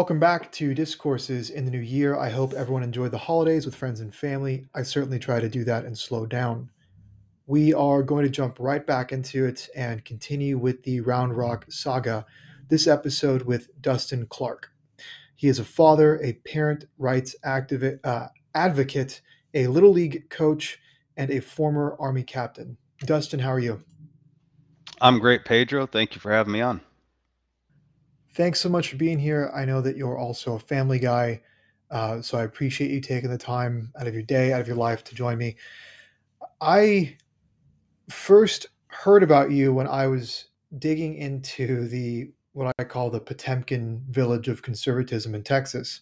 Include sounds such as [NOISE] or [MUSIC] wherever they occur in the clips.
Welcome back to Discourses in the New Year. I hope everyone enjoyed the holidays with friends and family. I certainly try to do that and slow down. We are going to jump right back into it and continue with the Round Rock saga, this episode with Dustin Clark. He is a father, a parent rights activi- uh, advocate, a Little League coach, and a former Army captain. Dustin, how are you? I'm great, Pedro. Thank you for having me on. Thanks so much for being here. I know that you're also a family guy, uh, so I appreciate you taking the time out of your day, out of your life to join me. I first heard about you when I was digging into the what I call the Potemkin village of conservatism in Texas.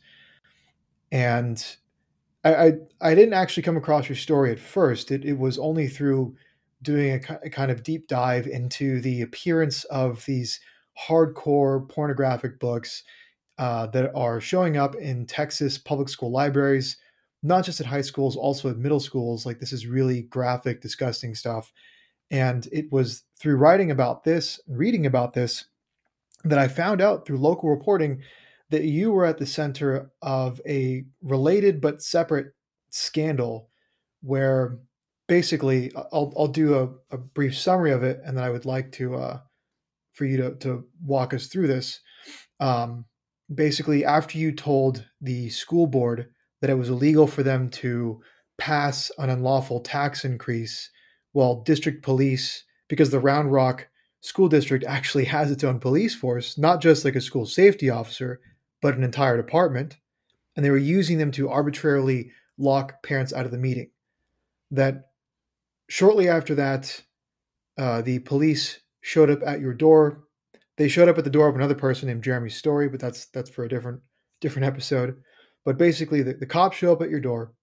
And I, I, I didn't actually come across your story at first. It, it was only through doing a, a kind of deep dive into the appearance of these hardcore pornographic books uh, that are showing up in Texas public school libraries, not just at high schools, also at middle schools. Like this is really graphic, disgusting stuff. And it was through writing about this, reading about this, that I found out through local reporting that you were at the center of a related but separate scandal where basically I'll, I'll do a, a brief summary of it and then I would like to uh, for you to, to walk us through this. Um, basically, after you told the school board that it was illegal for them to pass an unlawful tax increase, well, district police, because the Round Rock school district [LAUGHS] actually has its own police force, not just like a school safety officer, but an entire department. And they were using them to arbitrarily lock parents out of the meeting. That shortly after that, uh, the police showed up at your door. They showed up at the door of another person named Jeremy Story, but that's that's for a different different episode. But basically, the, the cops show up at your door.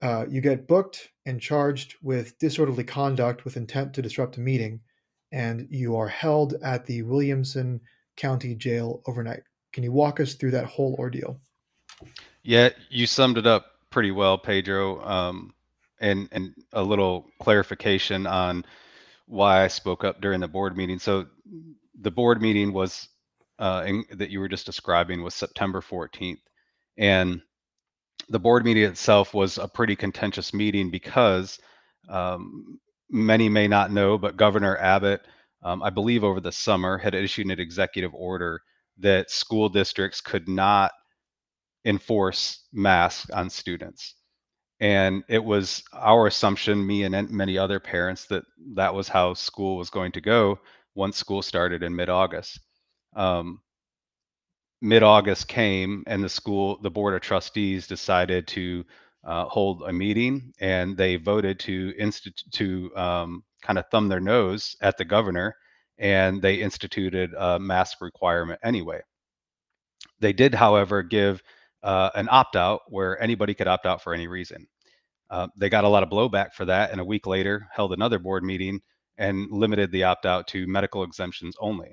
Uh, you get booked and charged with disorderly conduct with intent to disrupt a meeting, and you are held at the Williamson County Jail overnight. Can you walk us through that whole ordeal? Yeah, you summed it up pretty well, Pedro. Um, and and a little clarification on why I spoke up during the board meeting. So the board meeting was uh, in, that you were just describing was September 14th, and the board meeting itself was a pretty contentious meeting because um, many may not know, but Governor Abbott, um, I believe over the summer, had issued an executive order that school districts could not enforce masks on students and it was our assumption me and many other parents that that was how school was going to go once school started in mid-august um, mid-august came and the school the board of trustees decided to uh, hold a meeting and they voted to institute to um, kind of thumb their nose at the governor and they instituted a mask requirement anyway they did however give uh, an opt out where anybody could opt out for any reason. Uh, they got a lot of blowback for that, and a week later held another board meeting and limited the opt out to medical exemptions only,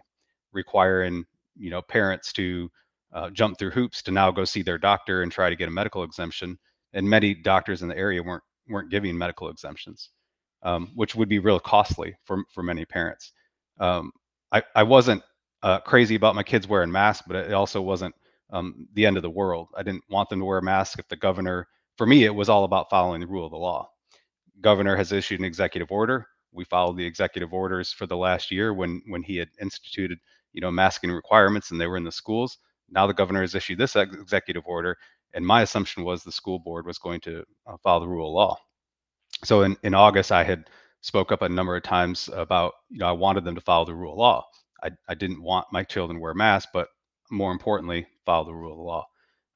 requiring you know parents to uh, jump through hoops to now go see their doctor and try to get a medical exemption. And many doctors in the area weren't weren't giving medical exemptions, um, which would be real costly for for many parents. Um, I I wasn't uh, crazy about my kids wearing masks, but it also wasn't um, the end of the world. I didn't want them to wear a mask if the governor, for me, it was all about following the rule of the law. Governor has issued an executive order. We followed the executive orders for the last year when when he had instituted, you know, masking requirements and they were in the schools. Now the governor has issued this ex- executive order, and my assumption was the school board was going to uh, follow the rule of law. So in, in August, I had spoke up a number of times about, you know, I wanted them to follow the rule of law. I, I didn't want my children wear masks, but more importantly, follow the rule of law.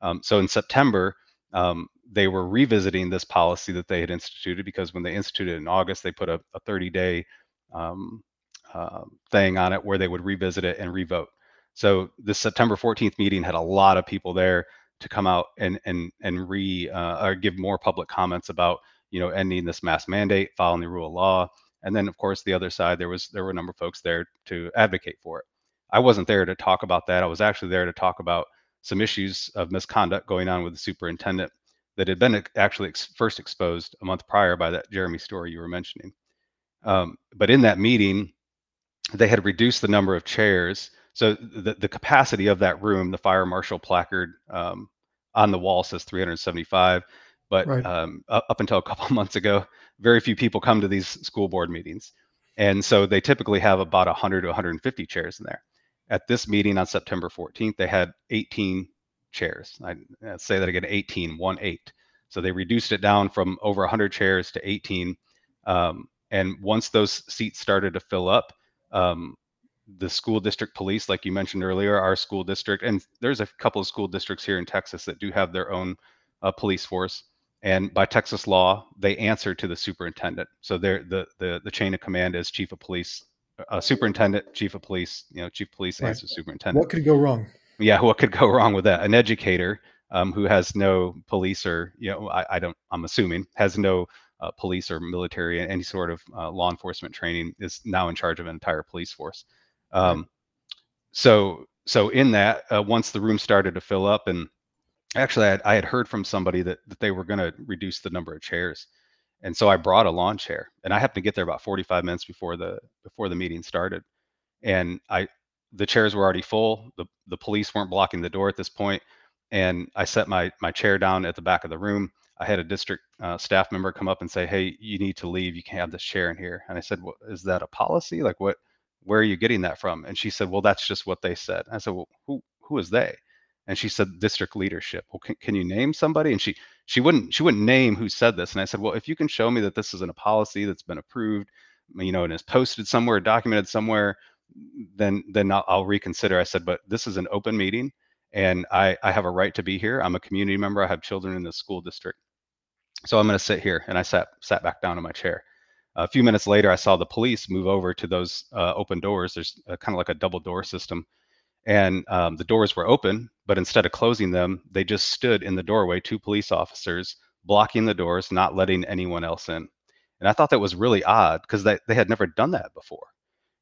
Um, so in September, um, they were revisiting this policy that they had instituted because when they instituted it in August, they put a, a 30 day um, uh, thing on it where they would revisit it and revote. So the September 14th meeting had a lot of people there to come out and and and re uh, or give more public comments about you know ending this mask mandate, following the rule of law, and then of course the other side there was there were a number of folks there to advocate for it. I wasn't there to talk about that. I was actually there to talk about some issues of misconduct going on with the superintendent that had been actually ex- first exposed a month prior by that Jeremy Story you were mentioning. Um, but in that meeting, they had reduced the number of chairs So the, the capacity of that room, the fire marshal placard um, on the wall says 375, but Right. um, up up until a couple [LAUGHS] months ago, very few people come to these school board meetings, and so they typically have about 100 to 150 chairs in there. At this meeting on September 14th, they had 18 chairs. I say that again, 18, one eight. So they reduced it down from over 100 chairs to 18. Um, and once those seats started to fill up, um, the school district police, like you mentioned earlier, our school district, and there's a couple of school districts here in Texas that do have their own uh, police force. And by Texas law, they answer to the superintendent. So the the the chain of command is chief of police, uh, superintendent, chief of police. You know, chief of police Right. answers superintendent What could go wrong? yeah what could go wrong with that an educator um, who has no police or you know i, I don't i'm assuming has no uh, police or military any sort of uh, law enforcement training is now in charge of an entire police force um, so so in that uh, once the room started to fill up and actually i had, I had heard from somebody that, that they were going to reduce the number of chairs and so i brought a lawn chair and i happened to get there about 45 minutes before the before the meeting started and I the chairs were already full. The the police weren't blocking the door at this point, and I set my my chair down at the back of the room. I had a district uh, staff member come up and say, "Hey, you need to leave. You can't have this chair in here." And I said, "Well, is that a policy? Like, what? Where are you getting that from?" And she said, "Well, that's just what they said." I said, "Well, who who is they?" And she said, "District leadership." Well, can, can you name somebody? And she she wouldn't she wouldn't name who said this. And I said, "Well, if you can show me that this isn't a policy that's been approved, you know, and is posted somewhere, documented somewhere." then then I'll, I'll reconsider. I said, but this is an open meeting, and I I have a right to be here. I'm a community member. I have children in the school district, so I'm going to sit here. And I sat sat back down in my chair. A few minutes later, I saw the police move over to those uh, open doors. There's kind of like a double door system, and um, the doors were open, but instead of closing them, they just stood in the doorway. Two police officers blocking the doors, not letting anyone else in. And I thought that was really odd because they, they had never done that before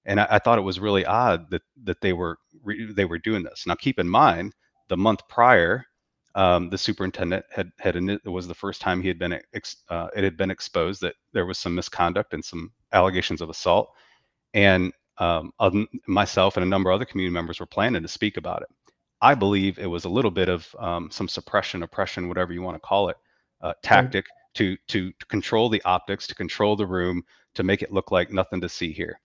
and I, I, thought it was really odd that that they were re, they were doing this. Now, keep in mind, the month prior, um, the superintendent had had it was the first time he had been ex, uh, it had been exposed that there was some misconduct and some allegations of assault, and um, myself and a number of other community members were planning to speak about it. I believe it was a little bit of um, some suppression, oppression, whatever you want to call it, uh, tactic to, to to control the optics, to control the room, to make it look like nothing to see here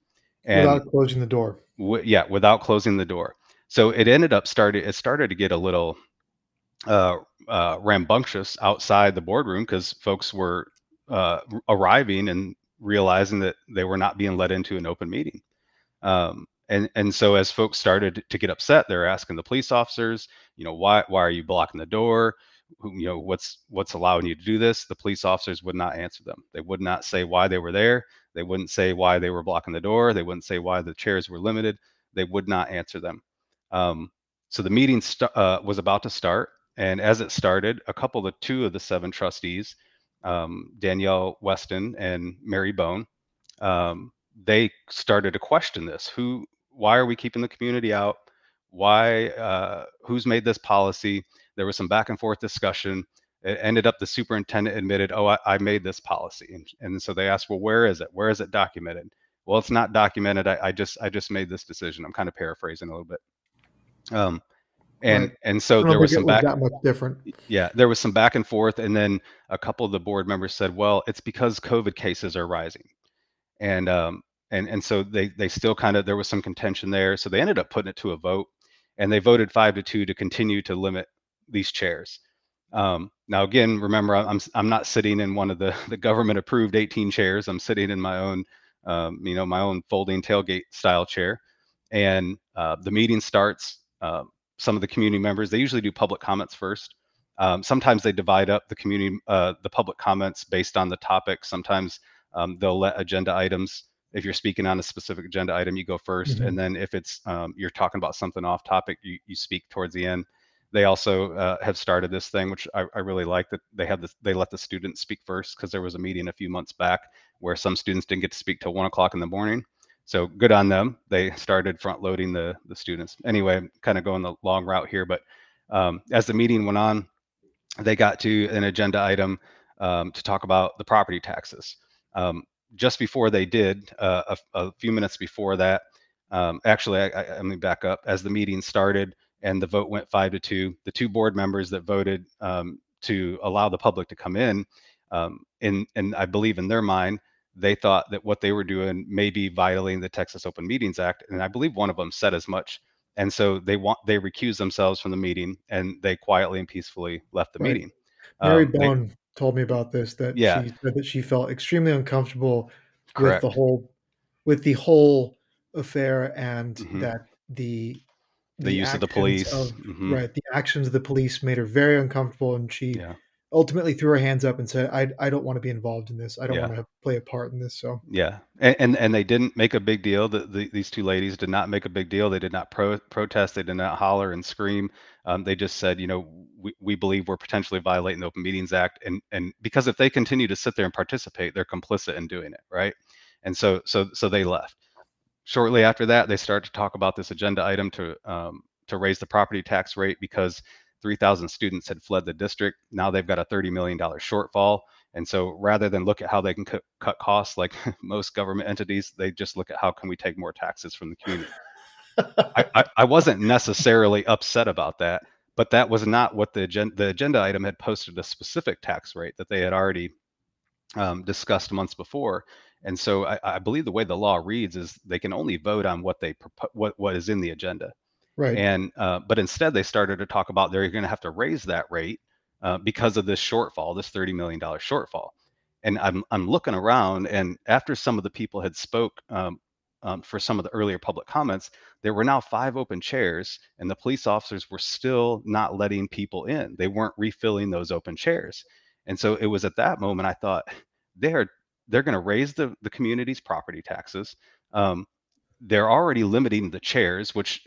and without closing the door. W- yeah, without closing the door. So it ended up started. It started to get a little uh, uh, rambunctious outside the boardroom because folks were uh, arriving and realizing that they were not being let into an open meeting. Um, and and so as folks started to get upset, they're asking the police officers, you know, why why are you blocking the door? You know, what's what's allowing you to do this? The police officers would not answer them. They would not say why they were there. They wouldn't say why they were blocking the door. They wouldn't say why the chairs were limited. They would not answer them. Um, so the meeting st- uh, was about to start, and as it started, a couple of two of the seven trustees, um, Danielle Weston and Mary Bone, um, they started to question this. Who? Why are we keeping the community out? Why? Uh, who's made this policy? There was some back and forth discussion it ended up the superintendent admitted, oh, I, I made this policy. And, and, so they asked, well, where is it? Where is it documented? Well, it's not documented. I, I just I just made this decision. I'm kind of paraphrasing a little bit. Um, and right. and so there was some was back that much different. Yeah, there was some back and forth, and then a couple of the board members said, well, it's because COVID cases are rising, and um, and and so they they still kind of there was some contention there. So they ended up putting it to a vote, and they voted five to two to continue to limit these chairs. Um, now, again, remember, I'm I'm not sitting in one of the [LAUGHS] the government approved 18 chairs. I'm sitting in my own, um, you know, my own folding tailgate style chair, and uh, the meeting starts. Uh, some of the community members they usually do public comments first. Um, sometimes they divide up the community uh, the public comments based on the topic. Sometimes um, they'll let agenda items. If you're speaking on a specific agenda item, you go 1st mm-hmm. and then if it's um, you're talking about something off topic, you you speak towards the end they also uh, have started this thing, which I, I really like that they have this, they let the students speak first because there was a meeting a few months back where some students didn't get to speak till one o'clock in the morning. So good on them. They started front loading the the students. Anyway, kind of going the long route here, but um, as the meeting went on, they got to an agenda item um, to talk about the property taxes. Um, just before they did, uh, a, a, few minutes before that, Um, actually, I, I, let me back up. As the meeting started and the vote went five to two, the two board members that voted um, to allow the public to come in, um, in, and I believe in their mind, they thought that what they were doing may be violating the Texas Open Meetings Act, and I believe one of them said as much. And so they want they recused themselves from the meeting, and they quietly and peacefully left the Right. meeting. Mary Um, Bone told me about this, that Yeah. she said that she felt extremely uncomfortable with the whole with the whole affair and Mhm. that the The use of the police. of- Mhm. right the actions of the police made her very uncomfortable and she Yeah. ultimately threw her hands up and said i i don't want to be involved in this i don't Yeah. want to play a part in this so Yeah, and, and and they didn't make a big deal. The, the these two ladies did not make a big deal. They did not pro- protest. They did not holler and scream. Um, they just said, you know, we, we believe we're potentially violating the Open Meetings Act, and and because if they continue to sit there and participate, they're complicit in doing it, right? And so so so they left. Shortly after that, they start to talk about this agenda item to um, to raise the property tax rate because 3,000 students had fled the district. Now they've got a 30 million dollar shortfall. And so rather than look at how they can cut, cut costs like [LAUGHS] most government entities, they just look at how can we take more taxes from the community. I, I, I wasn't necessarily upset about that, but that was not what the agenda, the agenda item had posted a specific tax rate that they had already um, discussed months before. And so I, I believe the way the law reads is they can only vote on what they what what is in the agenda. right And uh, but instead they started to talk about they're going to have to raise that rate uh, because of this shortfall, this thirty million dollar shortfall. And I'm I'm looking around, and after some of the people had spoke um, um, for some of the earlier public comments, there were now five open chairs, and the police officers were still not letting people in. They weren't refilling those open chairs. And so it was at that moment I thought they're they're going to raise the the community's property taxes. Um, they're already limiting the chairs, which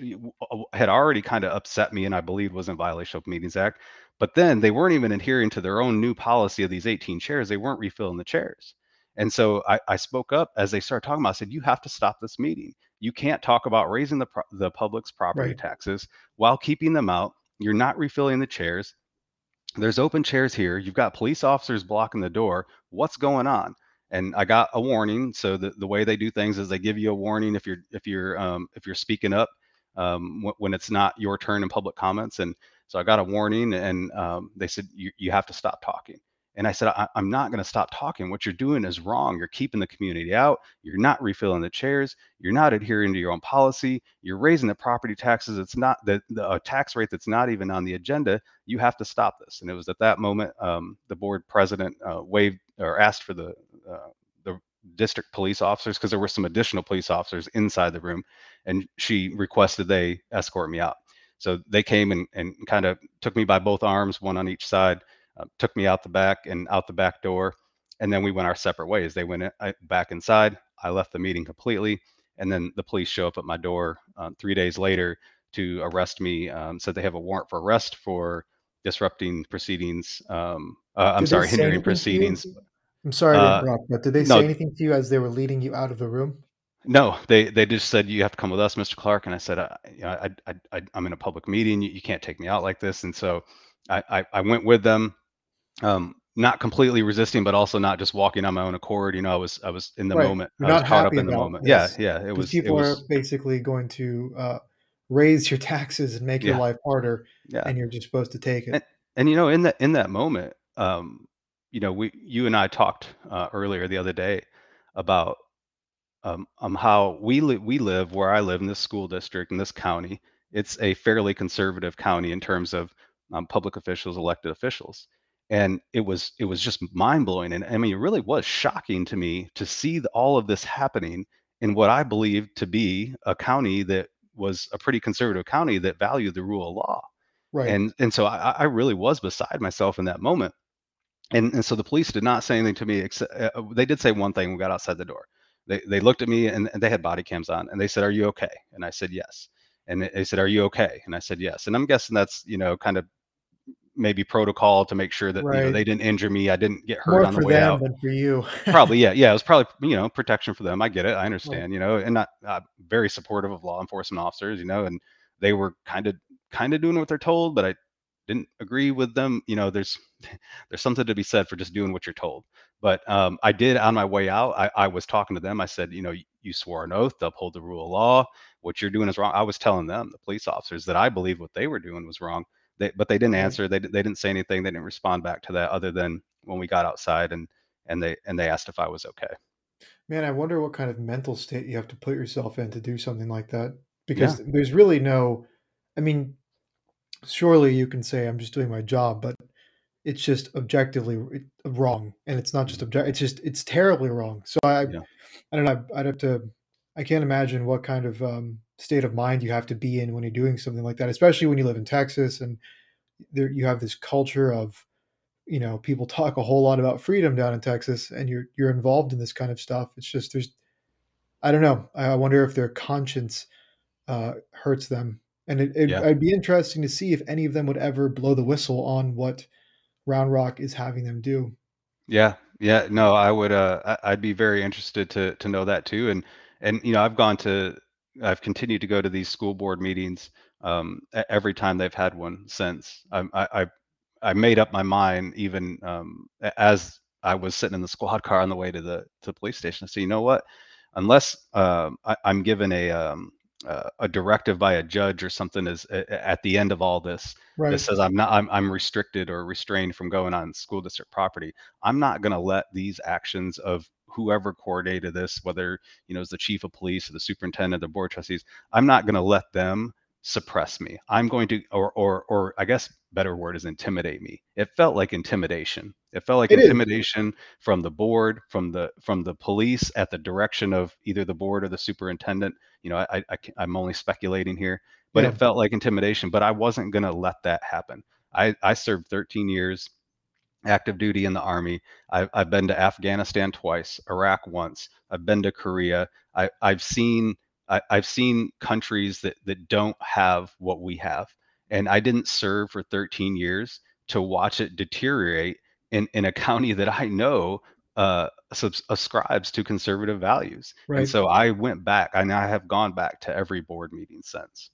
had already kind of upset me and I believe was in violation of Meetings Act. But then they weren't even adhering to their own new policy of these 18 chairs. They weren't refilling the chairs. And so I, I spoke up as they started talking about. I said, "You have to stop this meeting. You can't talk about raising the pro- the public's property Right. taxes while keeping them out. You're not refilling the chairs. There's open chairs here. You've got police officers blocking the door. What's going on?" and I got a warning. So the, the way they do things is they give you a warning if you're if you're um, if you're speaking up um, wh- when it's not your turn in public comments. And so I got a warning, and um, they said you you have to stop talking. And I said I, I'm not going to stop talking. What you're doing is wrong. You're keeping the community out. You're not refilling the chairs. You're not adhering to your own policy. You're raising the property taxes. It's not the, the tax rate that's not even on the agenda. You have to stop this. And it was at that moment um, the board president uh, waived or asked for the uh, the district police officers because there were some additional police officers inside the room, and she requested they escort me out. So they came and, and kind of took me by both arms, one on each side, uh, took me out the back and out the back door, and then we went our separate ways. They went in, I, back inside. I left the meeting completely, and then the police show up at my door uh, three days later to arrest me. Um, said they have a warrant for arrest for disrupting proceedings. Um, uh, I'm Did sorry, hindering anything to you? proceedings. i'm sorry to Uh, interrupt but did they no. say anything to you as they were leading you out of the room No, they they just said you have to come with us, Mr. Clark. And I said, I, you know, I, I, I I'm in a public meeting. You, you can't take me out like this. And so I, I, I went with them, um, not completely resisting, but also not just walking on my own accord. You know, I was I was in the Right. moment. You're I was not caught up in the moment. this, Yeah, yeah. It was. It people was. are basically going to uh, raise your [LAUGHS] taxes and make your life harder Yeah. and you're just supposed to take it And, and you know, in that in that moment, um, you know, we you and I talked uh, earlier the other day about um, um how we li- we live where I live in this school district in this county. It's a fairly conservative county in terms of um, public officials, elected officials, and it was it was just mind blowing. And I mean, it really was shocking to me to see the, all of this happening in what I believed to be a county that was a pretty conservative county that valued the rule of law right. and and so I, I really was beside myself in that moment and and so the police did not say anything to me except uh, they did say one thing when we got outside the door. They they looked at me and, and they had body cams on and they said are you okay? And i said yes. And they- they said are you okay? And i said yes. And i'm guessing that's you know kind of maybe protocol to make sure that you know they didn't injure me i didn't get hurt more on the for way them out. than for you. Probably yeah yeah it was probably you know protection for them i get it i understand you know and not uh, very supportive of law enforcement officers you know and they were kind of kind of doing what they're told but i didn't agree with them you know there's [LAUGHS] there's something to be said for just doing what you're told. But um, i did on my way out I, I was talking to them i said you know you swore an oath to uphold the rule of law. What you're doing is wrong. I was telling them, the police officers, that I believe what they were doing was wrong. They, but they didn't answer. They, they didn't say anything. They didn't respond back to that other than when we got outside and and they and they asked if I was okay. Man, I wonder what kind of mental state you have to put yourself in to do something like that because yeah. there's really no I mean surely you can say I'm just doing my job, but it's just objectively wrong and it's not just object it's just it's terribly wrong. So I yeah. I don't know, I'd have to I can't imagine what kind of um, state of mind you have to be in when you're doing something like that, especially when you live in Texas and there you have this culture of you know people talk a whole lot about freedom down in Texas, and you're you're involved in this kind of stuff. It's just there's I don't know. I wonder if their conscience uh, hurts them, and it, it, yeah. I'd be interesting to see if any of them would ever blow the whistle on what Round Rock is having them do. Yeah, yeah, no, I would. Uh, I'd be very interested to to know that too. And and you know, I've gone to, I've continued to go to these school board meetings um, every time they've had one since. I, I I made up my mind even um, as I was sitting in the squad car on the way to the to the police station. So you know what? Unless uh, I, am given a um, uh, a directive by a judge or something is at the end of all this right. that says I'm not I'm, I'm restricted or restrained from going on school district property. I'm not going to let these actions of whoever coordinated this, whether you know it's the chief of police or the superintendent, the board trustees, I'm not going to let them suppress me. I'm going to, or or or I guess better word is intimidate me. It felt like intimidation. It felt like it intimidation is. from the board, from the from the police at the direction of either the board or the superintendent. You know, I, I I'm only speculating here, but yeah. it felt like intimidation. But I wasn't going to let that happen. I I served 13 years active duty in the army. I've, I've been to Afghanistan twice, Iraq once. I've been to Korea. I, I've seen I, have seen countries that that don't have what we have, and I didn't serve for 13 years to watch it deteriorate in in a [LAUGHS] county that I know uh, subs- ascribes to conservative values. Right. And so I went back, and I have gone back to every board meeting since.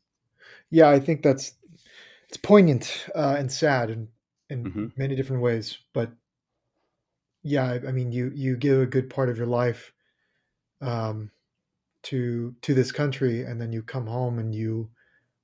Yeah, I think that's it's poignant uh, and sad in in mm-hmm. many different ways, but yeah, I, I mean, you you give a good part of your life um, to to this country and then you come home and you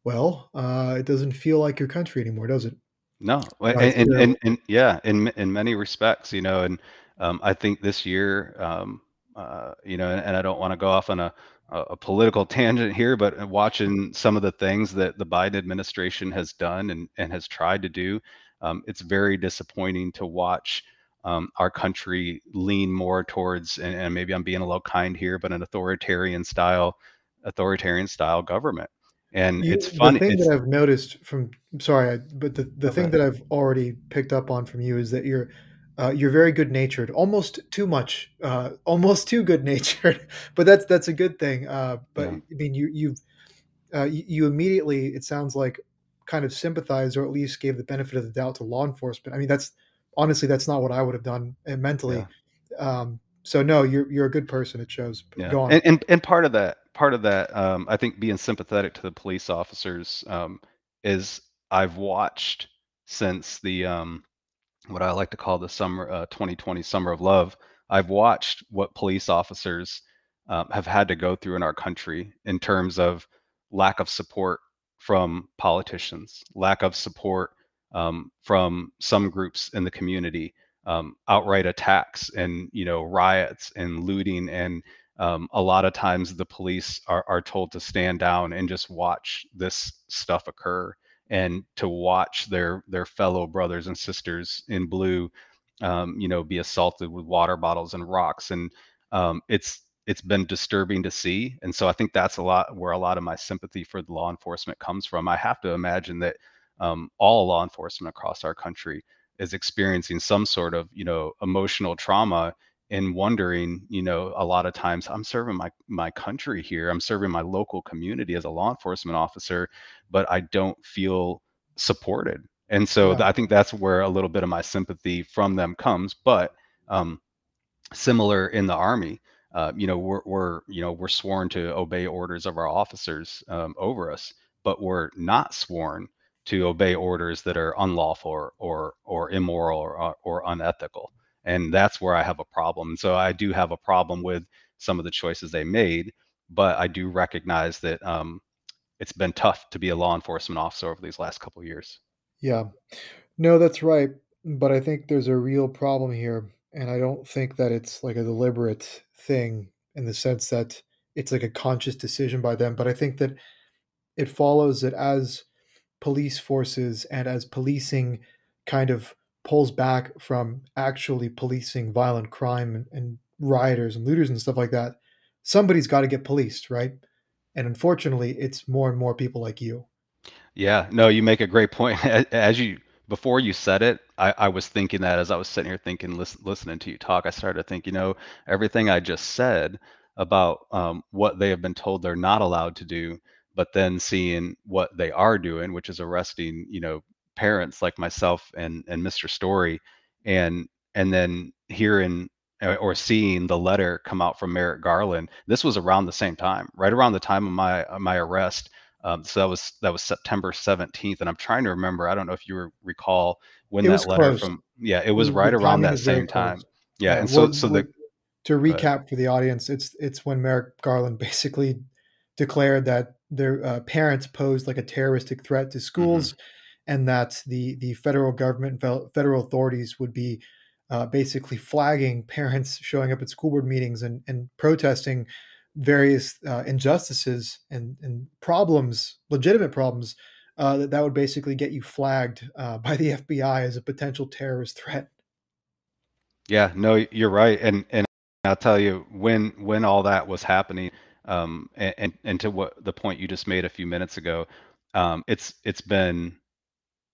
well uh, it doesn't feel like your country anymore does it no and, and, and, and, yeah in in many respects you know and um, i think this year um, uh, you know and, i don't want to go off on a, a political [LAUGHS] tangent here but watching some of the things that the biden administration has done and, and has tried to do um, it's very disappointing to watch um, our country lean more towards, and, and, maybe I'm being a little kind here, but an authoritarian style, authoritarian style government. And you, it's funny. The thing that I've noticed from, sorry, but the, the thing that I've already picked up on from you is that you're, uh, you're very good natured, almost too much, uh, [LAUGHS] almost too good natured, but that's, that's a good thing. Uh, but yeah. I mean, you, you've, uh, you immediately, it sounds like kind of sympathized or at least gave the benefit of the doubt to law enforcement. I mean, that's, honestly, that's not what I would have done uh, mentally. Yeah. Um, so no, you're you're a good person. It shows. Yeah. Go on. And, and, and part of that part of that, um, I think, being sympathetic to the police officers um, is I've watched since the um, what I like to call the summer uh, 2020 summer of love. I've watched what police officers um, have had to go through in our country in terms of lack of support from politicians, lack of support um, from some groups in the community, um, outright attacks and you know riots and looting, and um, a lot of times the police are, are told to stand down and just watch this stuff occur and to watch their their fellow brothers and sisters in blue, um, you know, be assaulted with water bottles and rocks, and um, it's it's been disturbing to see and so i think that's a lot where a lot of my sympathy for the law enforcement comes from. I have to imagine that um, all law enforcement across our country is experiencing some sort of you know emotional trauma and wondering you know a lot of times i'm serving my my country here. I'm serving my local community as a law enforcement officer but i don't feel supported. And so yeah. i think that's where a little bit of my sympathy from them comes but um, similar in the army uh, you know we're, we're you know we're sworn to obey orders of our officers um, over us but we're not sworn to obey orders that are unlawful or or, or immoral or, uh, or unethical and that's where i have a problem so i do have a problem with some of the choices they made but I do recognize that um, it's been tough to be a law enforcement officer over these last couple years. Yeah. No, that's right. But I think there's a real problem here. And I don't think that it's like a deliberate thing in the sense that it's like a conscious decision by them. But I think that it follows that as police forces and as policing kind of pulls back from actually policing violent crime and, and rioters and looters and stuff like that, somebody's got to get policed, right? And unfortunately, it's more and more people like you. Yeah, no, you make a great point. [LAUGHS] As you before you said it, I, I was thinking that as I was sitting here thinking, listen, listening to you talk, I started to think, you know, everything I just said about um, what they have been told they're not allowed to do, but then seeing what they are doing, which is arresting, you know, parents like myself and and Mr. Story, and and then hearing uh, or seeing the letter come out from Merrick Garland. This was around the same time, right around the time of my my arrest. Um, so that was that was September 17th, and I'm trying to remember. I don't know if you recall when It that letter close. from. Yeah, it was The right around that same time. close. Yeah, Yeah. and so Well, so the to recap for the audience, it's it's when Merrick Garland [LAUGHS] basically declared that their uh, parents posed like a terroristic threat to hmm schools, and that the the federal government federal authorities would be uh, basically flagging parents showing up at school board meetings and, and protesting various uh, injustices and, and problems, legitimate problems, uh, that that would basically get you flagged uh, by the [LAUGHS] FBI as a potential terrorist threat. Yeah, no, you're right, and and I'll tell you when when all that was happening, um, and and, and to what the point you just made a few minutes ago, um, it's it's been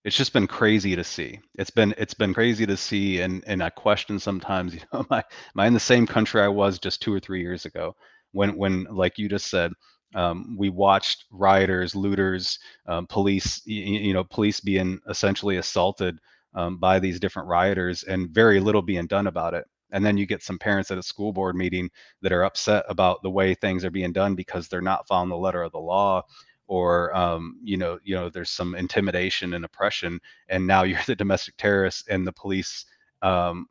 it's just been crazy to see. It's been it's been crazy to see, and and I question sometimes, [LAUGHS] you know, am I am I in the same country I was just two or three years ago when when like you just said, um, we watched rioters, looters, um, police, y- y- you know, police being essentially assaulted um, by these different rioters, and very little being done about it. And then you get some parents at a school board meeting that are upset about the way things are being done because they're not following the letter of the law or um, you know you know there's some intimidation and oppression and now [LAUGHS] you're the domestic terrorist and the police um,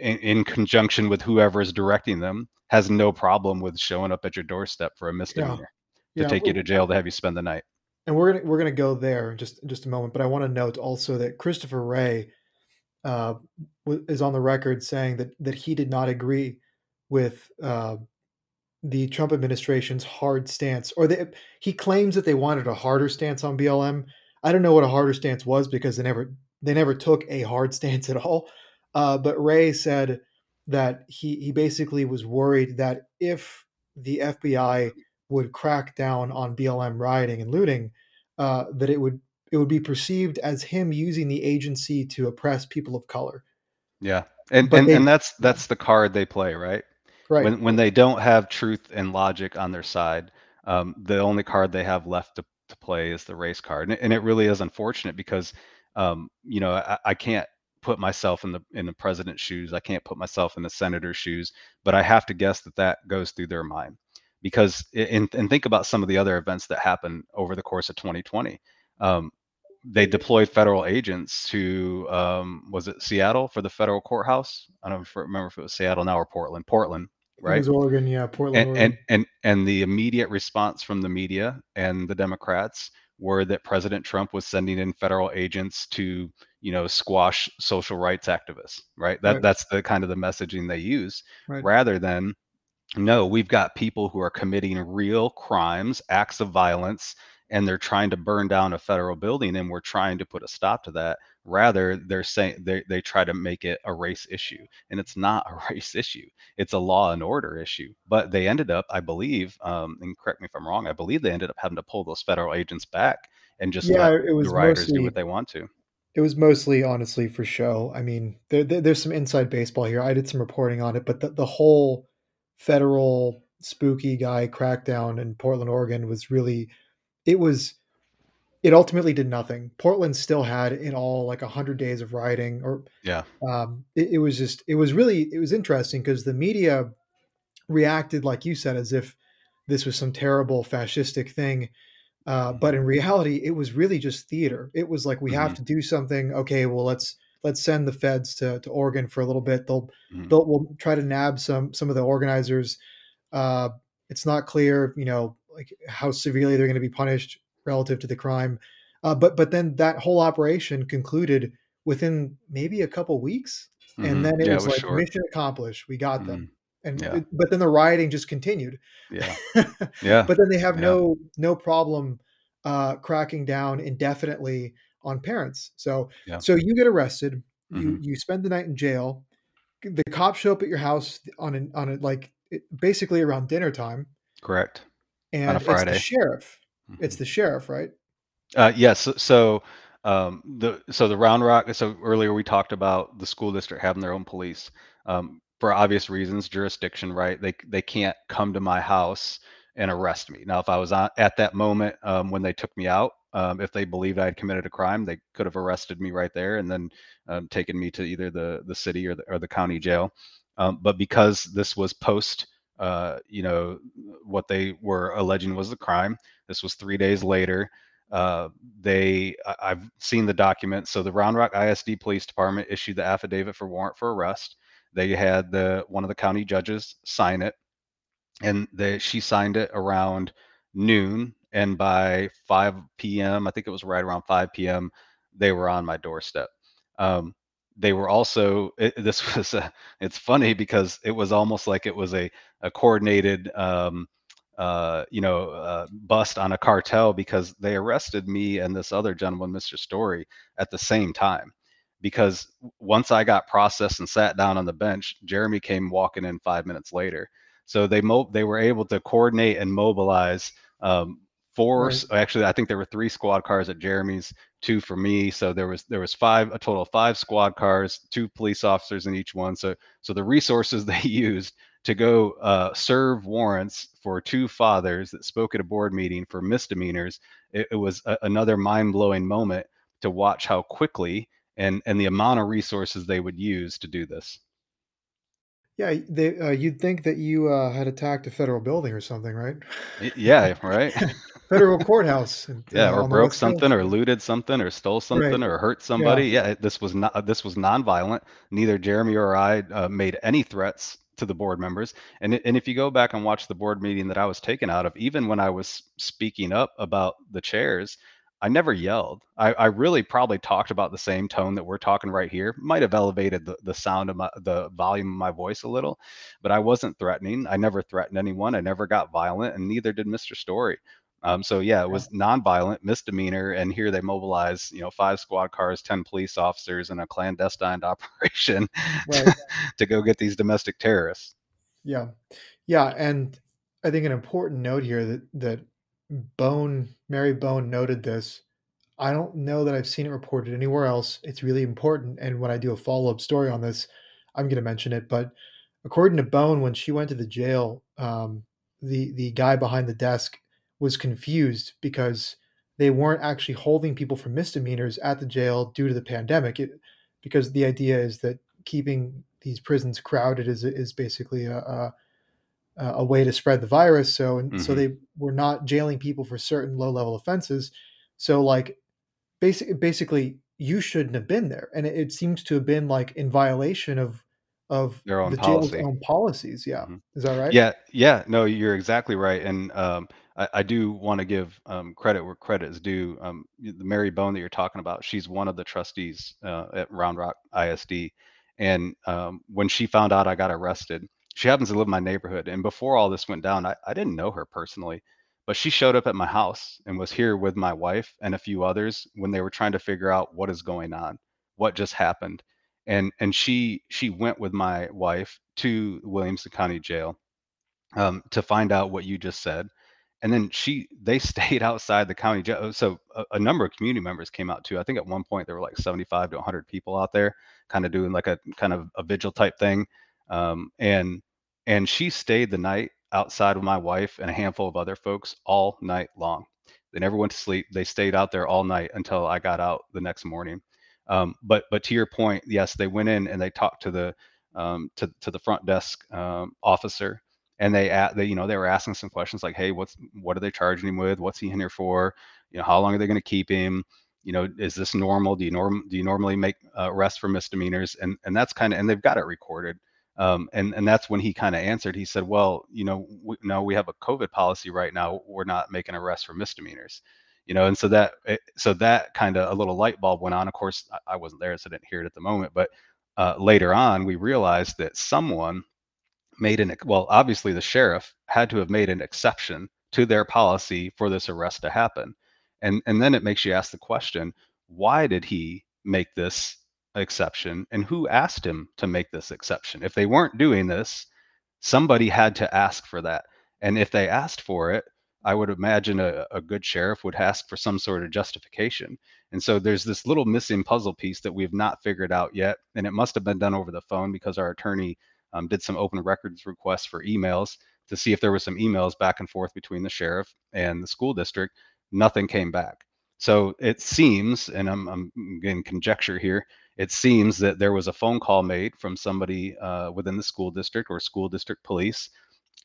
in, in conjunction with whoever is directing them has no problem with showing up at your doorstep for a Yeah, misdemeanor to yeah. take you to jail to have you spend the night and we're gonna we're gonna go there in just in just a moment. But I want to note also that Christopher Wray uh, w- is on the record saying that that he did not agree with uh, the Trump administration's hard stance, or they, he claims that they wanted a harder stance on BLM. I don't know what a harder stance was because they never they never took a hard [LAUGHS] stance at all. Uh, but Wray said that he he basically was worried that if the FBI would crack down on BLM rioting and looting, uh, that it would it would be perceived as him using the agency to oppress people of color. yeah and and they, and that's that's the card they play right right, when when they don't have truth and logic on their side, um, the only card they have left to, to play is the race card, and, it- and it really is unfortunate because um, you know I, I can't put myself in the in the president's shoes, I can't put myself in the senator's shoes, but I have to guess that that goes through their mind because and, and think about some of the other events that happened over the course of 2020. Um, they deployed federal agents to um, was it Seattle for the federal courthouse? I don't remember if it was Seattle now or Portland. Portland, right? it was Oregon, yeah, Portland, And and and and the immediate response from the media and the Democrats were that President Trump was sending in federal agents to you know squash social rights activists, right? That Right, that's the kind of the messaging they use, right. rather than no, we've got people who are committing real crimes, acts of violence, and they're trying to burn down a federal building, and we're trying to put a stop to that. Rather, they're saying they, they try to make it a race issue, and it's not a [LAUGHS] race issue. It's a law and order issue. But they ended up, I believe, um, and correct me if I'm wrong, I believe they ended up having to pull those federal agents back and just Yeah, let it the was rioters do what they want to. It was mostly honestly for show. I mean, there, there there's some inside baseball here. I did some reporting on it, but the, the whole federal spooky guy crackdown in Portland, Oregon was really it was it ultimately did nothing. Portland still had in all like 100 days of rioting or Yeah. um it, it was just it was really it was interesting because the media reacted like you said as if this was some terrible fascistic thing uh, but in reality it was really just theater it was like we hmm have to do something okay well let's let's send the feds to, to oregon for a little bit they'll hmm they'll we'll try to nab some some of the organizers uh, It's not clear, you know, like how severely they're going to be punished relative to the crime. Uh, but but then that whole operation concluded within maybe a couple weeks, mm-hmm. and then it yeah, was, it was like short. mission accomplished. We got mm-hmm. them. And yeah. it, but then the rioting just continued. Yeah, [LAUGHS] yeah. but then they have yeah. no no problem uh, cracking down indefinitely on parents. So yeah. so you get arrested, mm-hmm. you you spend the night in jail. The cops show up at your house on an on a like basically around dinner time. Correct. And on a Friday. It's the sheriff. Mm-hmm. It's the sheriff, right? Uh, yes. so um, the so the Round Rock. So earlier we talked about the school district having their own police um, for obvious reasons, jurisdiction. Right? They they can't come to my house and arrest me. Now, if I was on, at that moment um, when they took me out, um, if they believed I had committed a crime, they could have arrested me right there and then um, taken me to either the the city or the, or the county jail. Um, but because this was post, uh, you know, what they were alleging was the crime. This was three days later. Uh, they, I've seen the document. So the Round Rock ISD Police Department issued the affidavit for warrant for arrest. They had the one of the county judges sign it and she signed it around noon and by 5 p.m i think it was right around 5 p.m they were on my doorstep. Um, they were also it, this [LAUGHS] was a, it's funny because it was almost like it was a, a coordinated um, uh, you know uh, bust on a cartel because they arrested me and this other gentleman mr Story at the same time because once i got processed and sat down on the bench jeremy came walking in five minutes later so they mo- they were able to coordinate and mobilize um, four. Right. Actually, I think there were three squad cars at Jeremy's, two for me. So there was there was five a total of five squad cars, two police officers in each one. So so the resources [LAUGHS] they used to go uh, serve warrants for two fathers that spoke at a board meeting for misdemeanors. It, it was a, another mind blowing moment to watch how quickly and and the amount of resources they would use to do this. Yeah, they, uh, you'd think that you uh, had attacked a federal building or something, right? Yeah, [LAUGHS] right. [LAUGHS] federal courthouse. [LAUGHS] yeah, or broke something, or looted something, or stole something, right. or hurt somebody. Yeah. yeah. this was not. This was nonviolent. Neither Jeremy or I uh, made any threats to the board members. And and if you go back and watch the board meeting that I was taken out of, even when I was speaking up about the chairs, I never yelled. I, I, really probably talked about the same tone that we're talking right here. Might have elevated the, the sound of my the volume of my voice a little, but I wasn't threatening. I never threatened anyone. I never got violent, and neither did Mr. Story. Um, so yeah, it was nonviolent misdemeanor, and here they mobilize, you know, five squad cars, ten police officers, and a clandestine [LAUGHS] operation right. to, [LAUGHS] to go get these domestic terrorists. Yeah, yeah, and I think an important note here that that Bone, Mary Bone noted this. I don't know that I've seen it reported anywhere else. It's really important. And when I do a follow up story on this, I'm going to mention it. But according to Bone, when she went to the jail, um, the the guy behind the desk was confused because they weren't actually holding people for misdemeanors at the jail due to the pandemic. It, because the idea is that keeping these prisons crowded is is basically a, a uh, a way to spread the virus. So and mm-hmm. so they were not jailing people for certain low level offenses. So like basically basically you shouldn't have been there, and it, it seems to have been like in violation of of their own the policy. jail's own policies. Yeah, mm-hmm. is that right? Yeah, yeah. No, you're exactly right, and um, I, I, do want to give um, credit where credit is due. Um, the Mary Bone that you're talking about, she's one of the trustees uh, at Round Rock ISD, and um, when she found out I got arrested she happens to live in my neighborhood. And before all this went down, I, I didn't know her personally, but she showed up at my house and was here with my wife and a few others when they were trying to figure out what is going on, what just happened. And and she she went with my wife to Williamson County Jail um, to find out what you just said. And then she [LAUGHS] they stayed outside the county jail. So a, a number of community members came out too. I think at one point there were like 75 to 100 people out there, kind of doing like a kind of a vigil type thing um, and and she stayed the night outside with my wife and a handful of other folks all night long. They never went to sleep. They stayed out there all night until I got out the next morning. Um, but but to your point, yes, they went in and they talked to the um, to to the front desk um, officer, and they at they you know they were asking some questions like, hey, what's what are they charging him with? What's he in here for? You know, how long are they going to keep him? You know, is this normal? Do you norm do you normally make uh, arrests for misdemeanors? And and that's kind of and they've got it recorded. Um, and and that's when he kind of answered. He said, "Well, you know, we, no, we have a COVID policy right now. We're not making arrests for misdemeanors." You know, and so that eh, so that kind of a little light bulb went on. Of course, I, I wasn't there, so I didn't hear it at the moment. But uh, later on, we realized that someone made an well, obviously the sheriff had to have made an exception to their policy for this arrest to happen. And and then it makes you ask the question, why did he make this exception and who asked him to make this exception? If they weren't doing this, somebody had to ask for that. And if they asked for it, I would imagine a, a good sheriff would ask for some sort of justification. And so there's this little missing puzzle piece that we've not figured out yet. And it must have been done over the phone because our attorney um, did some open records requests for emails to see if there was some emails back and forth between the sheriff and the school district. Nothing came back. So it seems, and I'm, I'm getting conjecture here, it seems that there was a phone call made from somebody uh, within the school district or school district police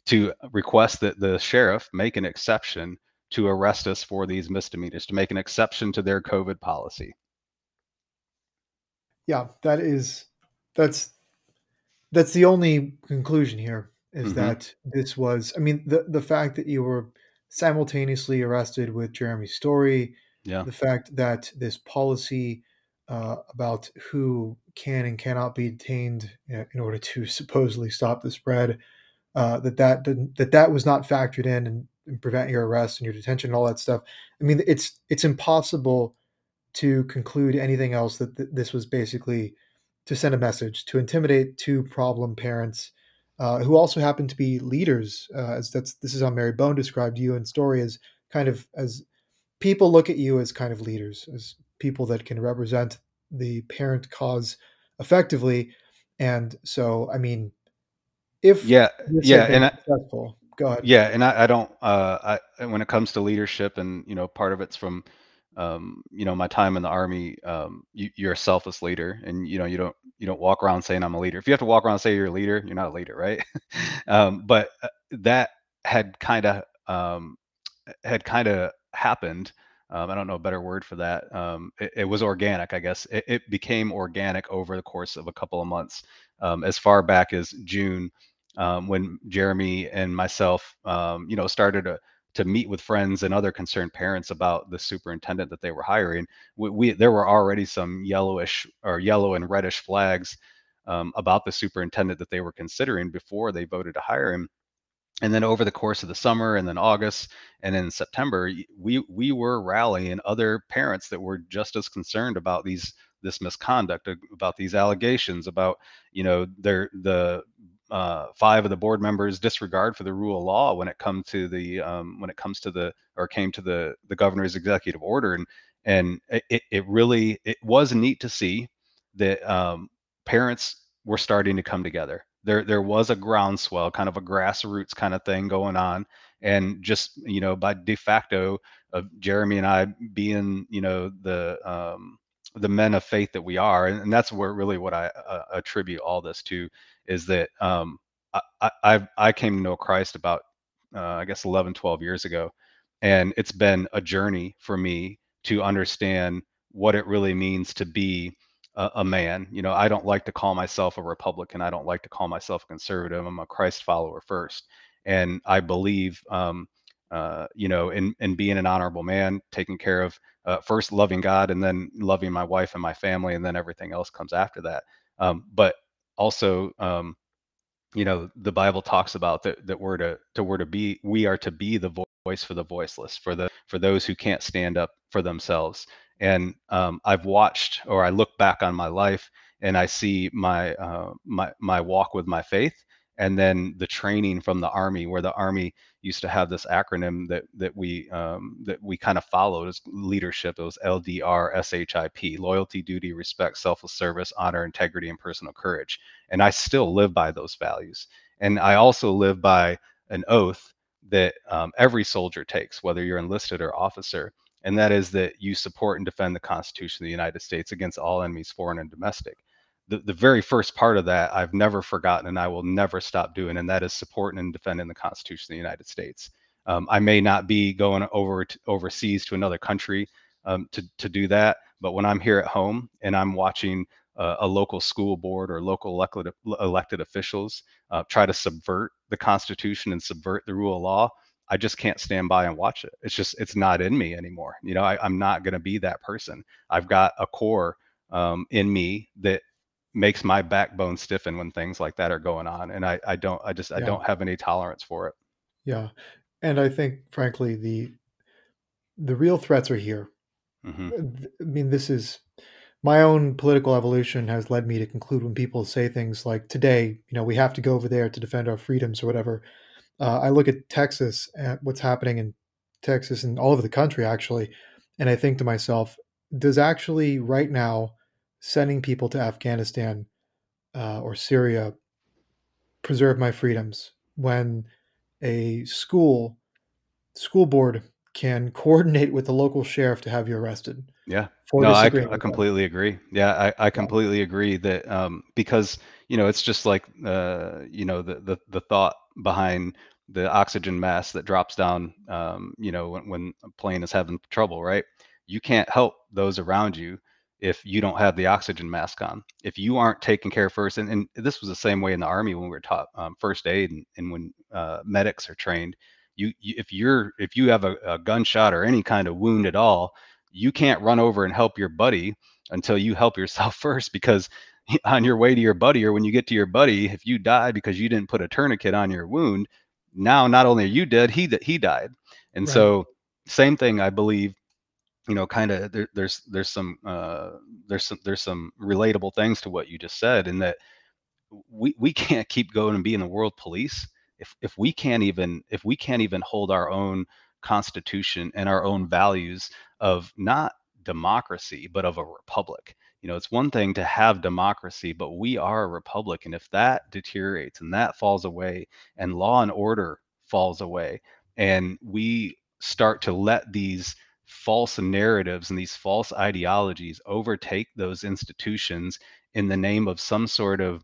to request that the sheriff make an exception to arrest us for these misdemeanors, to make an exception to their COVID policy. Yeah, that is that's that's the only conclusion here is mm-hmm. that this was I mean the the fact that you were simultaneously arrested with Jeremy Story, yeah. the fact that this policy uh, about who can and cannot be detained in order to [LAUGHS] supposedly stop the spread, uh, that that that that was not factored in and, and, prevent your arrest and your detention and all that stuff. I mean, it's it's impossible to conclude anything else that th- this was basically to send a message to intimidate two problem parents uh, who also happen to be leaders. Uh, as that's this is how Mary Bone described you and story as kind of as people look at you as kind of leaders, as people that can represent the parent cause effectively. And so, I mean, if yeah, yeah, and successful, I, go ahead. Yeah, and I, I don't. Uh, I when it comes to leadership, and you know, part of it's from um, you know my time in the army um, you, you're a selfless leader and you know you don't you don't walk around saying i'm a leader if you have to walk around and say you're a leader you're not a leader right [LAUGHS] um, but uh, that had kind of um, had kind of happened um, i don't know a better word for that um, it, it, was organic i guess it, it, became organic over the course of a couple of months as far back as june when jeremy and myself you know started a to meet with friends and other concerned parents about the superintendent that they were hiring. We, we there were already some yellowish or yellow and reddish flags um, about the superintendent that they were considering before they voted to hire him. And then over the course of the summer and then August and then September, we we were rallying other parents that were just as concerned about these this misconduct, about these allegations, about you know their the uh, five of the board members disregard for the rule of law when it comes to the um, when it comes to the or came to the the governor's executive order. And and it, it really it was neat to see that um, parents were starting to come together there there was a groundswell kind of a grassroots kind of thing going on and just you know by de facto of jeremy and i being you know the um, the men of faith that we are and, and that's where really what i uh, attribute all this to is that um, I, I, I came to know christ about uh, i guess 11 12 years ago and it's been a journey for me to understand what it really means to be a, a, man you know i don't like to call myself a republican i don't like to call myself a conservative i'm a christ follower first and i believe um, uh, you know, in, in being an honorable man, taking care of uh, first loving God and then loving my wife and my family, and then everything else comes after that. Um, but also, um, you know, the Bible talks about that that we're to to we're to be we are to be the voice for the voiceless, for the for those who can't stand up for themselves. And um, I've watched, or I look back on my life, and I see my uh, my my walk with my faith, and then the training from the army where the army used to have this acronym that that we um, that we kind of followed as leadership it was LDRSHIP loyalty duty respect selfless service honor integrity and personal courage and i still live by those values and i also live by an oath that um, every soldier takes whether you're enlisted or officer and that is that you support and defend the constitution of the united states against all enemies foreign and domestic the, the very first part of that I've never forgotten and I will never stop doing, and that is supporting and defending the Constitution of the United States. Um, I may not be going over to, overseas to another country um, to, to do that, but when I'm here at home and I'm watching uh, a local school board or local elected elected officials uh, try to subvert the Constitution and subvert the rule of law, I just can't stand by and watch it. It's just it's not in me anymore. You know, I, am not going to be that person. I've got a core um, in me that makes my backbone stiffen when things like that are going on, and I I don't I just I Yeah. don't have any tolerance for it. Yeah, and I think frankly the the real threats are here. hmm I mean, this is my own political evolution has led me to conclude when people say things like today, you know, we have to go over there to defend our freedoms or whatever. Uh, I look at Texas, at what's happening in Texas and all over the country, actually, and I think to myself, does actually right now sending people to Afghanistan uh, or Syria preserve my freedoms when a school school board can [LAUGHS] coordinate with the local sheriff to have you arrested Yeah. for No, I, I completely agree. Yeah, I, I completely agree that um, because you know it's just like uh, you know the, the the thought behind the oxygen mask that drops down um, you know when, when a plane is having trouble, right? You can't help those around you if you don't have the oxygen mask on. If you aren't taking care first, and, and this was the same way in the army when we were taught um, first aid and, and when uh, medics are trained. You, you if you're if you have a, a gunshot or any kind of wound at all, you can't run over and help your buddy until you help yourself [LAUGHS] first because [LAUGHS] on your way to your buddy or when you get to your buddy if you die because you didn't put a tourniquet on your wound now not only are you dead he he died and Right. so same thing i believe you know kind of there, there's there's some uh there's some there's some relatable things to what you just said in that we we can't keep going and being the world police if if we can't even if we can't even hold our own constitution and our own values of not democracy but of a republic you know it's one thing to have democracy but we are a republic and if that deteriorates and that falls away and law and order falls away and we start to let these false narratives and these false ideologies overtake those institutions in the name of some sort of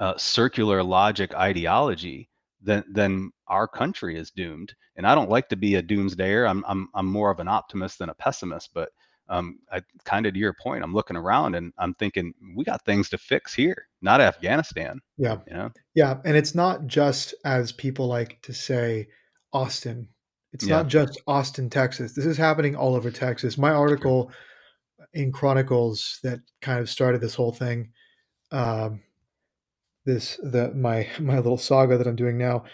uh, circular logic ideology, then then our country is doomed. And I don't like to be a doomsdayer. I'm I'm I'm more of an optimist than a pessimist. But um, I kind of to your point, I'm looking around and I'm thinking we got things to fix here, not Afghanistan. Yeah. You know? Yeah, and it's not just as people like to say Austin. It's Yeah. not just Austin, Texas. This is happening all over Texas. My article in Chronicles that kind of started this whole thing, um, this the my [LAUGHS] my little saga that I'm doing now.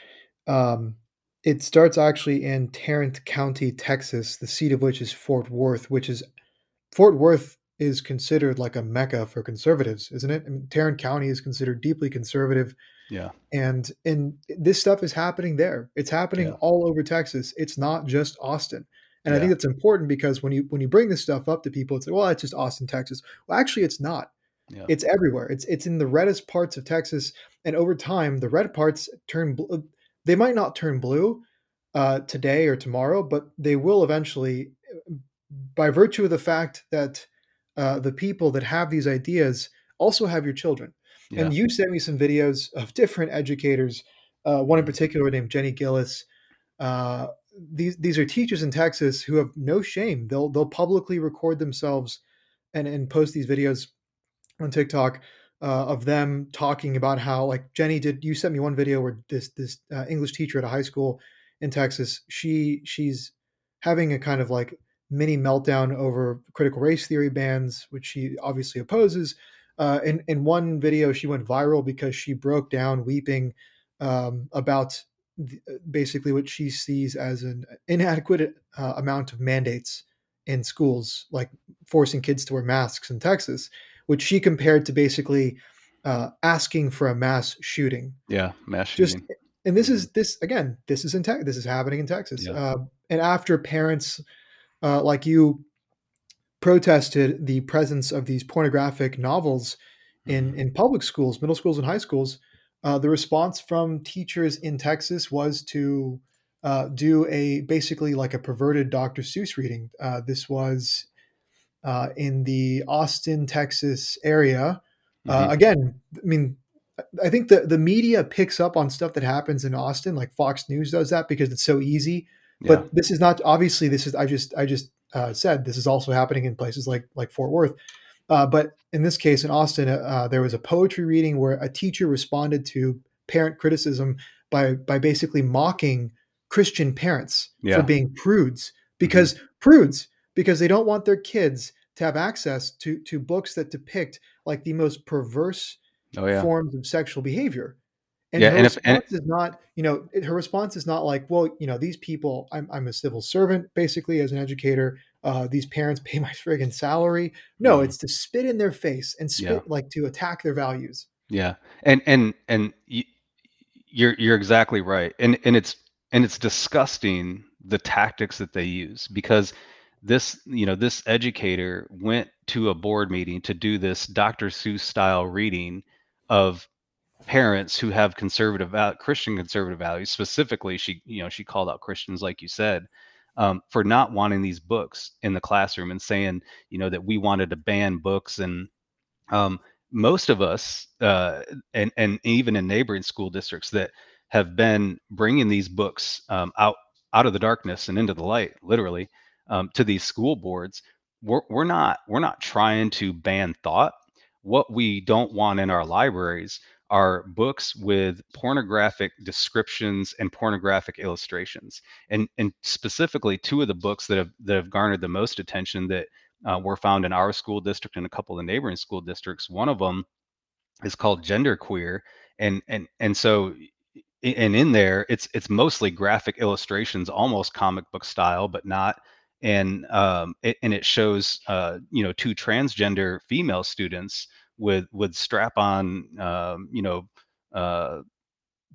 Um, it starts actually in Tarrant County, Texas, the seat of which is Fort Worth, which is Fort Worth is considered like a mecca for conservatives, isn't it? I mean, Tarrant County is considered deeply conservative Yeah. and and this stuff is happening there it's happening Yeah. all over texas it's not just austin and i think that's important because when you when you bring this stuff up to people it's like well it's just austin texas well actually it's not Yeah. it's everywhere it's it's in the reddest parts of texas and over time the red parts turn blue they might not turn blue uh, today or tomorrow but they will eventually by virtue of the fact that uh, the people that have these ideas also have your children Yeah. and you sent me some videos of different educators. Uh, one in Mhm. particular named Jenny Gillis. Uh, these these are teachers in Texas who have no shame. They'll they'll publicly record themselves and and post these videos on TikTok uh, of them talking about how like Jenny did. You sent me one video where this this uh, English teacher at a high school in Texas. She she's having a kind of like mini meltdown over critical race theory bans, which she obviously opposes. Uh, in in one video, she went viral because she broke down weeping um, about the, basically what she sees as an inadequate uh, amount of mandates in schools, like forcing kids to wear masks in Texas, which she compared to basically uh, asking for a mass shooting. yeah. Mass Just shooting. and this is this again. This is in Texas. This is happening in Texas. Yeah. Uh, and after parents uh, like you protested the presence of these pornographic novels in Mhm. in public schools, middle schools, and high schools, uh, the response from teachers in Texas was to uh, do a basically like a perverted Dr. Seuss reading. Uh, this was uh, in the Austin, Texas area. Uh, Mhm. again, I mean, I think the the media picks up on stuff that happens in Austin, like Fox News does that because it's so easy. Yeah. But this is not obviously. This is I just I just uh, said this is also happening in places like like Fort Worth. Uh, but in this case, in Austin, uh, there was a poetry reading where a teacher responded to parent criticism by by basically mocking Christian parents Yeah. for being prudes because prudes because they don't want their kids to have access to to books that depict like the most perverse Oh yeah. forms of sexual behavior. And Yeah, her and if- and- response is not, you know, her response is not like, well, you know, these people, I'm, I'm a civil servant, basically, as an educator. Uh, these parents [LAUGHS] pay my friggin' salary. No, Mhm. it's to spit in their face and spit, Yeah. like to attack their values. Yeah, and and and you're you're exactly right, and and it's and it's disgusting the tactics that they use because this you know this educator went to a board meeting to do this Dr. Seuss style reading of parents who have conservative Christian conservative values. Specifically, she you know she called out Christians like you said. Um, for not wanting these books in the classroom and saying, you know, that we wanted to ban books and um, most of us, uh, and and even in neighboring school districts that have been bringing these books um, out out of the darkness and into the light, literally, um, to these school boards, we're we're not we're not trying to ban thought. What we don't want in our libraries are books with pornographic descriptions and pornographic illustrations. And and specifically, two of the books that have that have garnered the most attention that uh, were found in our school district and a couple of the neighboring school districts. One of them is called Genderqueer, and and and so and in there it's it's mostly graphic illustrations, almost comic book style, but not. And um, it, and it shows uh, you know two transgender female students with with strap on um, you know uh,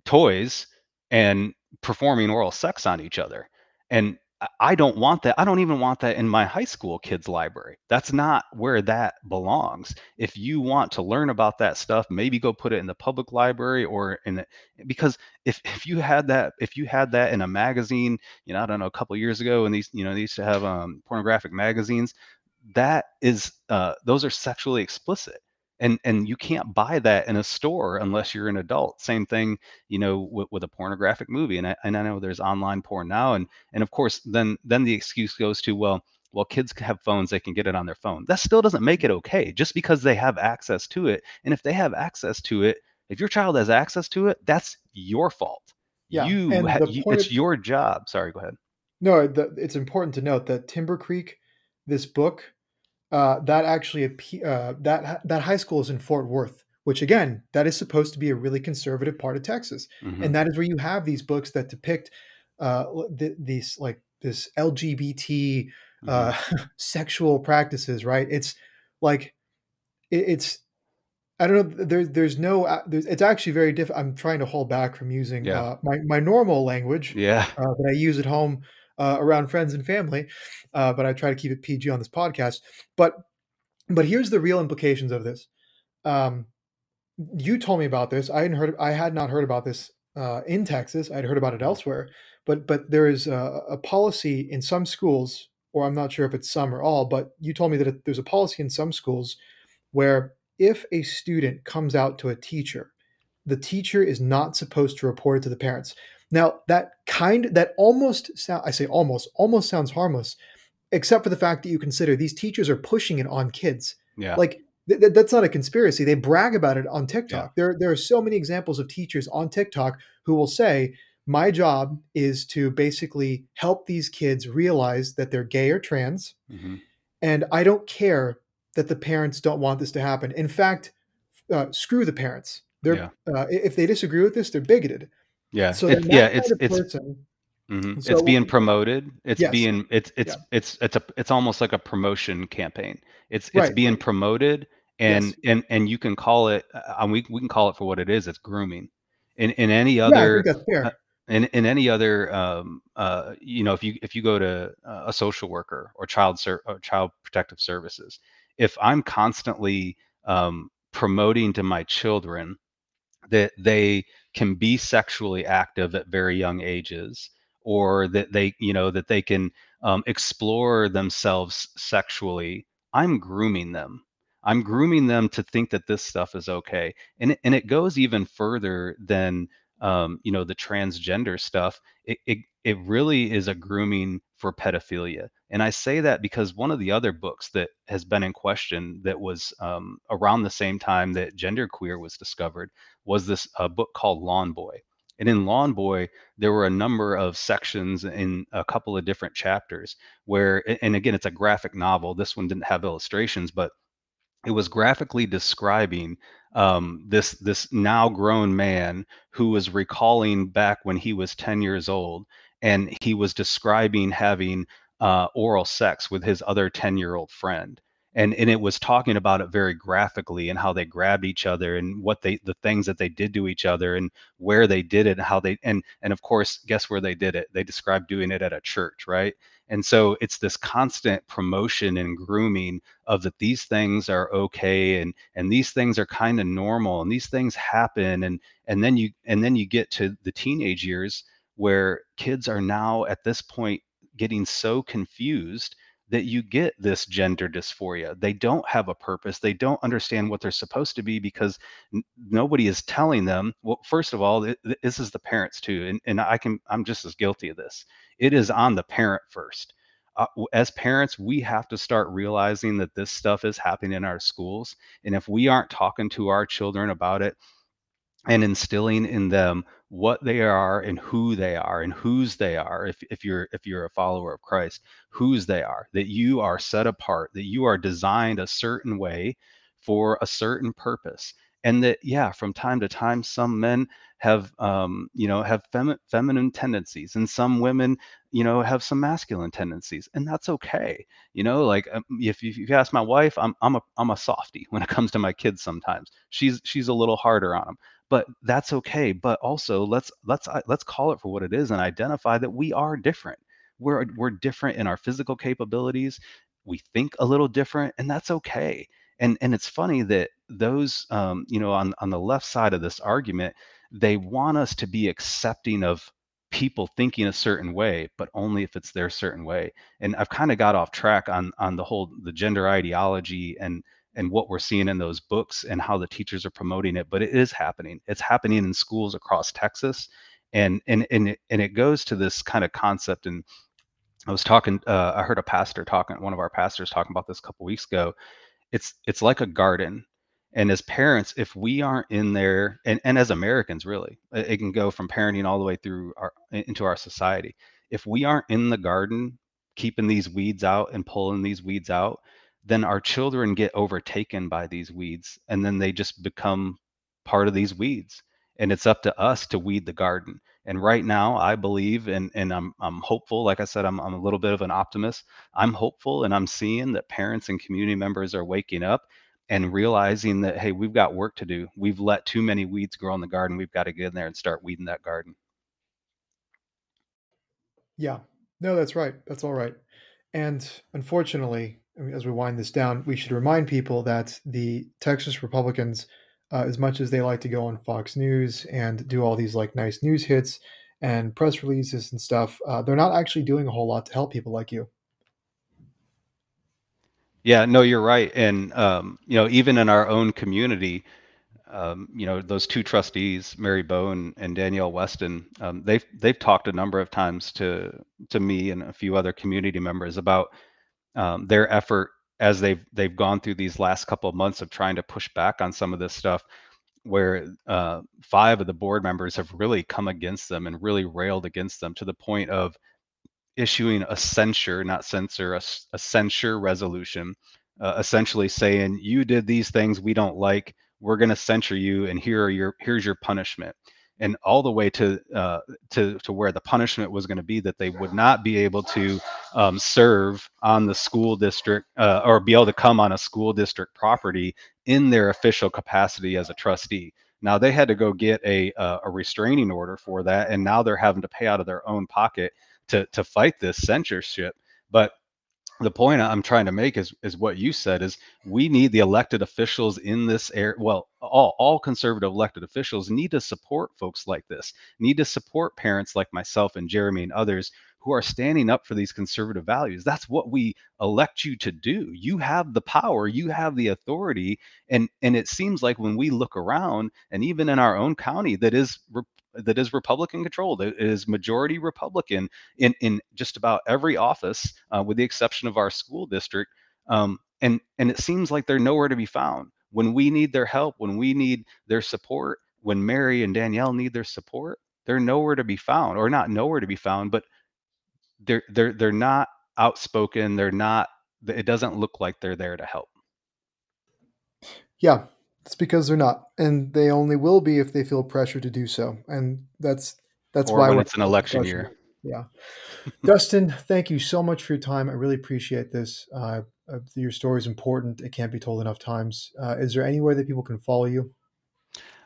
toys and performing oral sex on each other. And I- don't want that. I don't even want that in my high school kids' library. That's not where that belongs. If you want to learn about that stuff, maybe go put it in the public library or in the because if if you had that if you had that in a magazine, you know, I don't know, a couple years ago, and these you know they used to have um, pornographic magazines, that is uh, those are sexually explicit and and you can't buy that in a store unless you're an adult. Same thing you know with, with a pornographic movie and I, and I know there's online porn now and and of course then then the excuse goes to well well kids have phones they can get it on their phone. That still doesn't make it okay just because they have access to it and if they have access to it if your child has access to it that's your fault. Yeah, you, ha- you it's of- your job. Sorry go ahead. No, the, it's important to note that Timber Creek, this book, uh, that actually uh, that that high school is in Fort Worth, which again, that is supposed to be a really conservative part of Texas, Mhm. and that is where you have these books that depict uh, th- these like this LGBT uh, [LAUGHS] sexual practices. Right? It's like it, it's. I don't know. There's there's no. uh, There's, it's actually very different. I'm trying to hold back from using Yeah. uh, my my normal language yeah uh, that I use at home uh, around friends and family, uh, but I try to keep it PG on this podcast. But but here's the real implications of this. Um, you told me about this. I hadn't heard. I had not heard about this uh, in Texas. I'd heard about it elsewhere. But but there is a, a policy in some schools, or I'm not sure if it's some or all. But you told me that there's a policy in some schools where if a student comes out to a teacher, the teacher is not supposed to report it to the parents. Now that kind that almost sound I say almost almost sounds harmless, except for the fact that you consider these teachers are pushing it on kids. yeah Like th- th- that's not a conspiracy. They brag about it on TikTok. There there are so many examples of teachers on TikTok who will say, "My job is to basically help these kids realize that they're gay or trans, Mhm. and I don't care that the parents don't want this to happen. In fact, uh, screw the parents. They're Yeah. uh, if they disagree with this, they're bigoted. Yeah So it's yeah it's it's person, Mhm. So- it's being promoted. It's Yes. being it's it's Yeah. it's it's a it's almost like a promotion campaign. It's it's Right, being promoted and Yes. and and you can call it uh, and we we can call it for what it is. It's grooming. In in any other think that's fair. uh, in in any other um uh you know if you if you go to uh, a social worker or child ser- or child protective services, if I'm constantly um promoting to my children that they can be sexually active at very young ages or that they you know that they can um, explore themselves sexually i'm grooming them. I'm grooming them to think that this stuff is okay. And it, and it goes even further than um, you know the transgender stuff. It, it it really is a grooming for pedophilia And I say that because one of the other books that has been in question that was um, around the same time that genderqueer was discovered was this uh, book called Lawn Boy. And in Lawn Boy, there were a number of sections in a couple of different chapters where, and again, it's a graphic novel. This one didn't have illustrations, but it was graphically describing um, this this now grown man who was recalling back when he was 10 years old, and he was describing having uh, oral sex with his other 10 year old friend and and it was talking about it very graphically and how they grabbed each other and what they the things that they did to each other and where they did it and how they and and of course guess where they did it? They described doing it at a church right? And so it's this constant promotion and grooming of that these things are okay and and these things are kind of normal and these things happen and and then you and then you get to the teenage years where kids are now at this point getting so confused that you get this gender dysphoria. They don't have a purpose. They don't understand what they're supposed to be because n- nobody is telling them. Well, first of all, it, this is the parents too, and, and I can I'm just as guilty of this. It is on the parent first. Uh, as parents, we have to start realizing that this stuff is happening in our schools, and if we aren't talking to our children about it and instilling in them what they are and who they are and whose they are if, if you're if you're a follower of christ whose they are that you are set apart that you are designed a certain way for a certain purpose. And that yeah from time to time some men have um, you know have femi- feminine tendencies and some women you know have some masculine tendencies and that's okay. You know like um, if, if you ask my wife i'm i'm a i'm a softie when it comes to my kids sometimes. She's she's a little harder on them but that's okay but also let's let's uh, let's call it for what it is and identify that we are different. We're we're different in our physical capabilities. We think a little different and that's okay. And and it's funny that those um, you know on on the left side of this argument they want us to be accepting of people thinking a certain way but only if it's their certain way. And i've kind of got off track on on the whole the gender ideology and and what we're seeing in those books and how the teachers are promoting it but it is happening. It's happening in schools across texas and and and it, and it goes to this kind of concept and i was talking uh, i heard a pastor talking one of our pastors talking about this a couple weeks ago. It's it's like a garden and as parents if we aren't in there and, and as americans really it can go from parenting all the way through our into our society. If we aren't in the garden keeping these weeds out and pulling these weeds out then our children get overtaken by these weeds and then they just become part of these weeds and it's up to us to weed the garden. And right now i believe and and i'm i'm hopeful like i said i'm, I'm a little bit of an optimist. I'm hopeful and i'm seeing that parents and community members are waking up and realizing that hey we've got work to do. We've let too many weeds grow in the garden. We've got to get in there and start weeding that garden. Yeah. No that's right. That's all right. And unfortunately as we wind this down we should remind people that the texas republicans uh, as much as they like to go on fox news and do all these like nice news hits and press releases and stuff uh, they're not actually doing a whole lot to help people like you yeah, no, you're right. And um, you know, even in our own community, um, you know, those two trustees, Mary Bone and, and Danielle Weston, um, they've they've talked a number of times to to me and a few other community members about um, their effort as they've they've gone through these last couple of months of trying to push back on some of this stuff where uh, five of the board members have really come against them and really railed against them to the point of issuing a censure, not censor, a, a censure resolution, uh, essentially saying you did these things we don't like. We're going to censure you, and here are your here's your punishment, and all the way to uh, to to where the punishment was going to be that they would not be able to um, serve on the school district uh, or be able to come on a school district property in their official capacity as a trustee. Now they had to go get a uh, a restraining order for that, and now they're having to pay out of their own pocket to to fight this censorship. But the point I'm trying to make is is what you said is we need the elected officials in this area. Well, all all conservative elected officials need to support folks like this. Need to support parents like myself and Jeremy and others who are standing up for these conservative values. That's what we elect you to do. You have the power, you have the authority, and and it seems like when we look around, and even in our own county that is that is Republican controlled. It is majority Republican in in just about every office, uh, with the exception of our school district. Um, and and it seems like they're nowhere to be found when we need their help, when we need their support, when Mary and Danielle need their support, they're nowhere to be found, or not nowhere to be found, but they're they're they're not outspoken. They're not. It doesn't look like they're there to help. Yeah, it's because they're not, and they only will be if they feel pressure to do so, and that's that's or why when it's an election year. Yeah, Dustin, thank you so much for your time. I really appreciate this. Uh, uh, your story is important. It can't be told enough times. Uh, is there any way that people can follow you?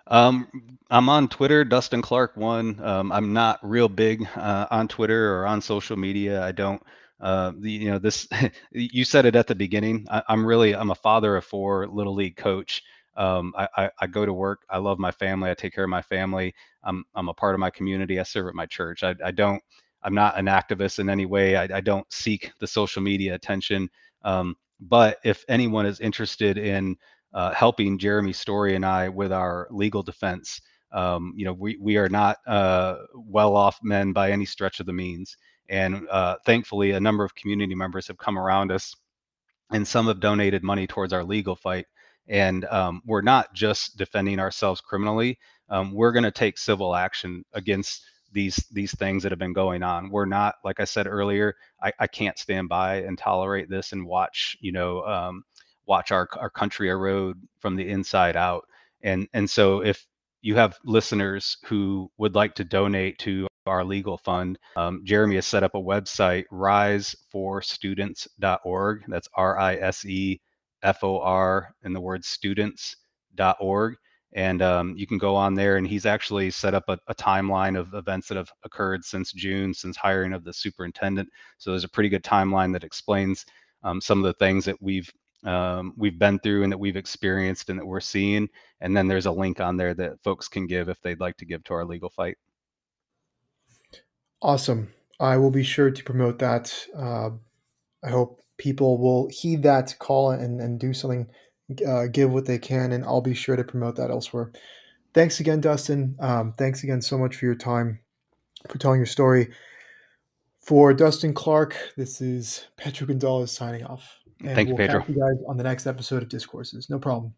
Um, I'm on Twitter, Dustin Clark one. Um, I'm not real big uh, on Twitter or on social media. I don't. Uh, the, you know this. [LAUGHS] you said it at the beginning. I, am really. I'm a father of four, little league coach. Um, I, I, I, go to work. I love my family. I take care of my family. I'm I'm a part of my community. I serve at my church. I, I don't. I'm not an activist in any way. I, I don't seek the social media attention. Um, but if anyone is interested in uh, helping Jeremy Story and I with our legal defense, um, you know, we, we are not uh, well off men by any stretch of the means. And uh, thankfully, a number of community members have come around us and some have donated money towards our legal fight. And um, we're not just defending ourselves criminally, um, we're going to take civil action against these these things that have been going on. We're not, like I said earlier, I, I can't stand by and tolerate this and watch, you know, um, watch our our country erode from the inside out. And and so if you have listeners who would like to donate to our legal fund, um, Jeremy has set up a website, riseforstudents.org. That's R I S E F O R in the word students.org and um, you can go on there and he's actually set up a, a, timeline of events that have occurred since june since hiring of the superintendent so there's a pretty good timeline that explains um, some of the things that we've um, we've been through and that we've experienced and that we're seeing and then there's a link on there that folks can give if they'd like to give to our legal fight. Awesome. I will be sure to promote that uh, i hope people will heed that call and, and do something uh, give what they can, and I'll be sure to promote that elsewhere. Thanks again, Dustin. Um, thanks again so much for your time, for telling your story. For Dustin Clark, this is Pedro Gonzalez signing off. And Thank we'll you, Pedro. you guys on the next episode of Discourses. No problem.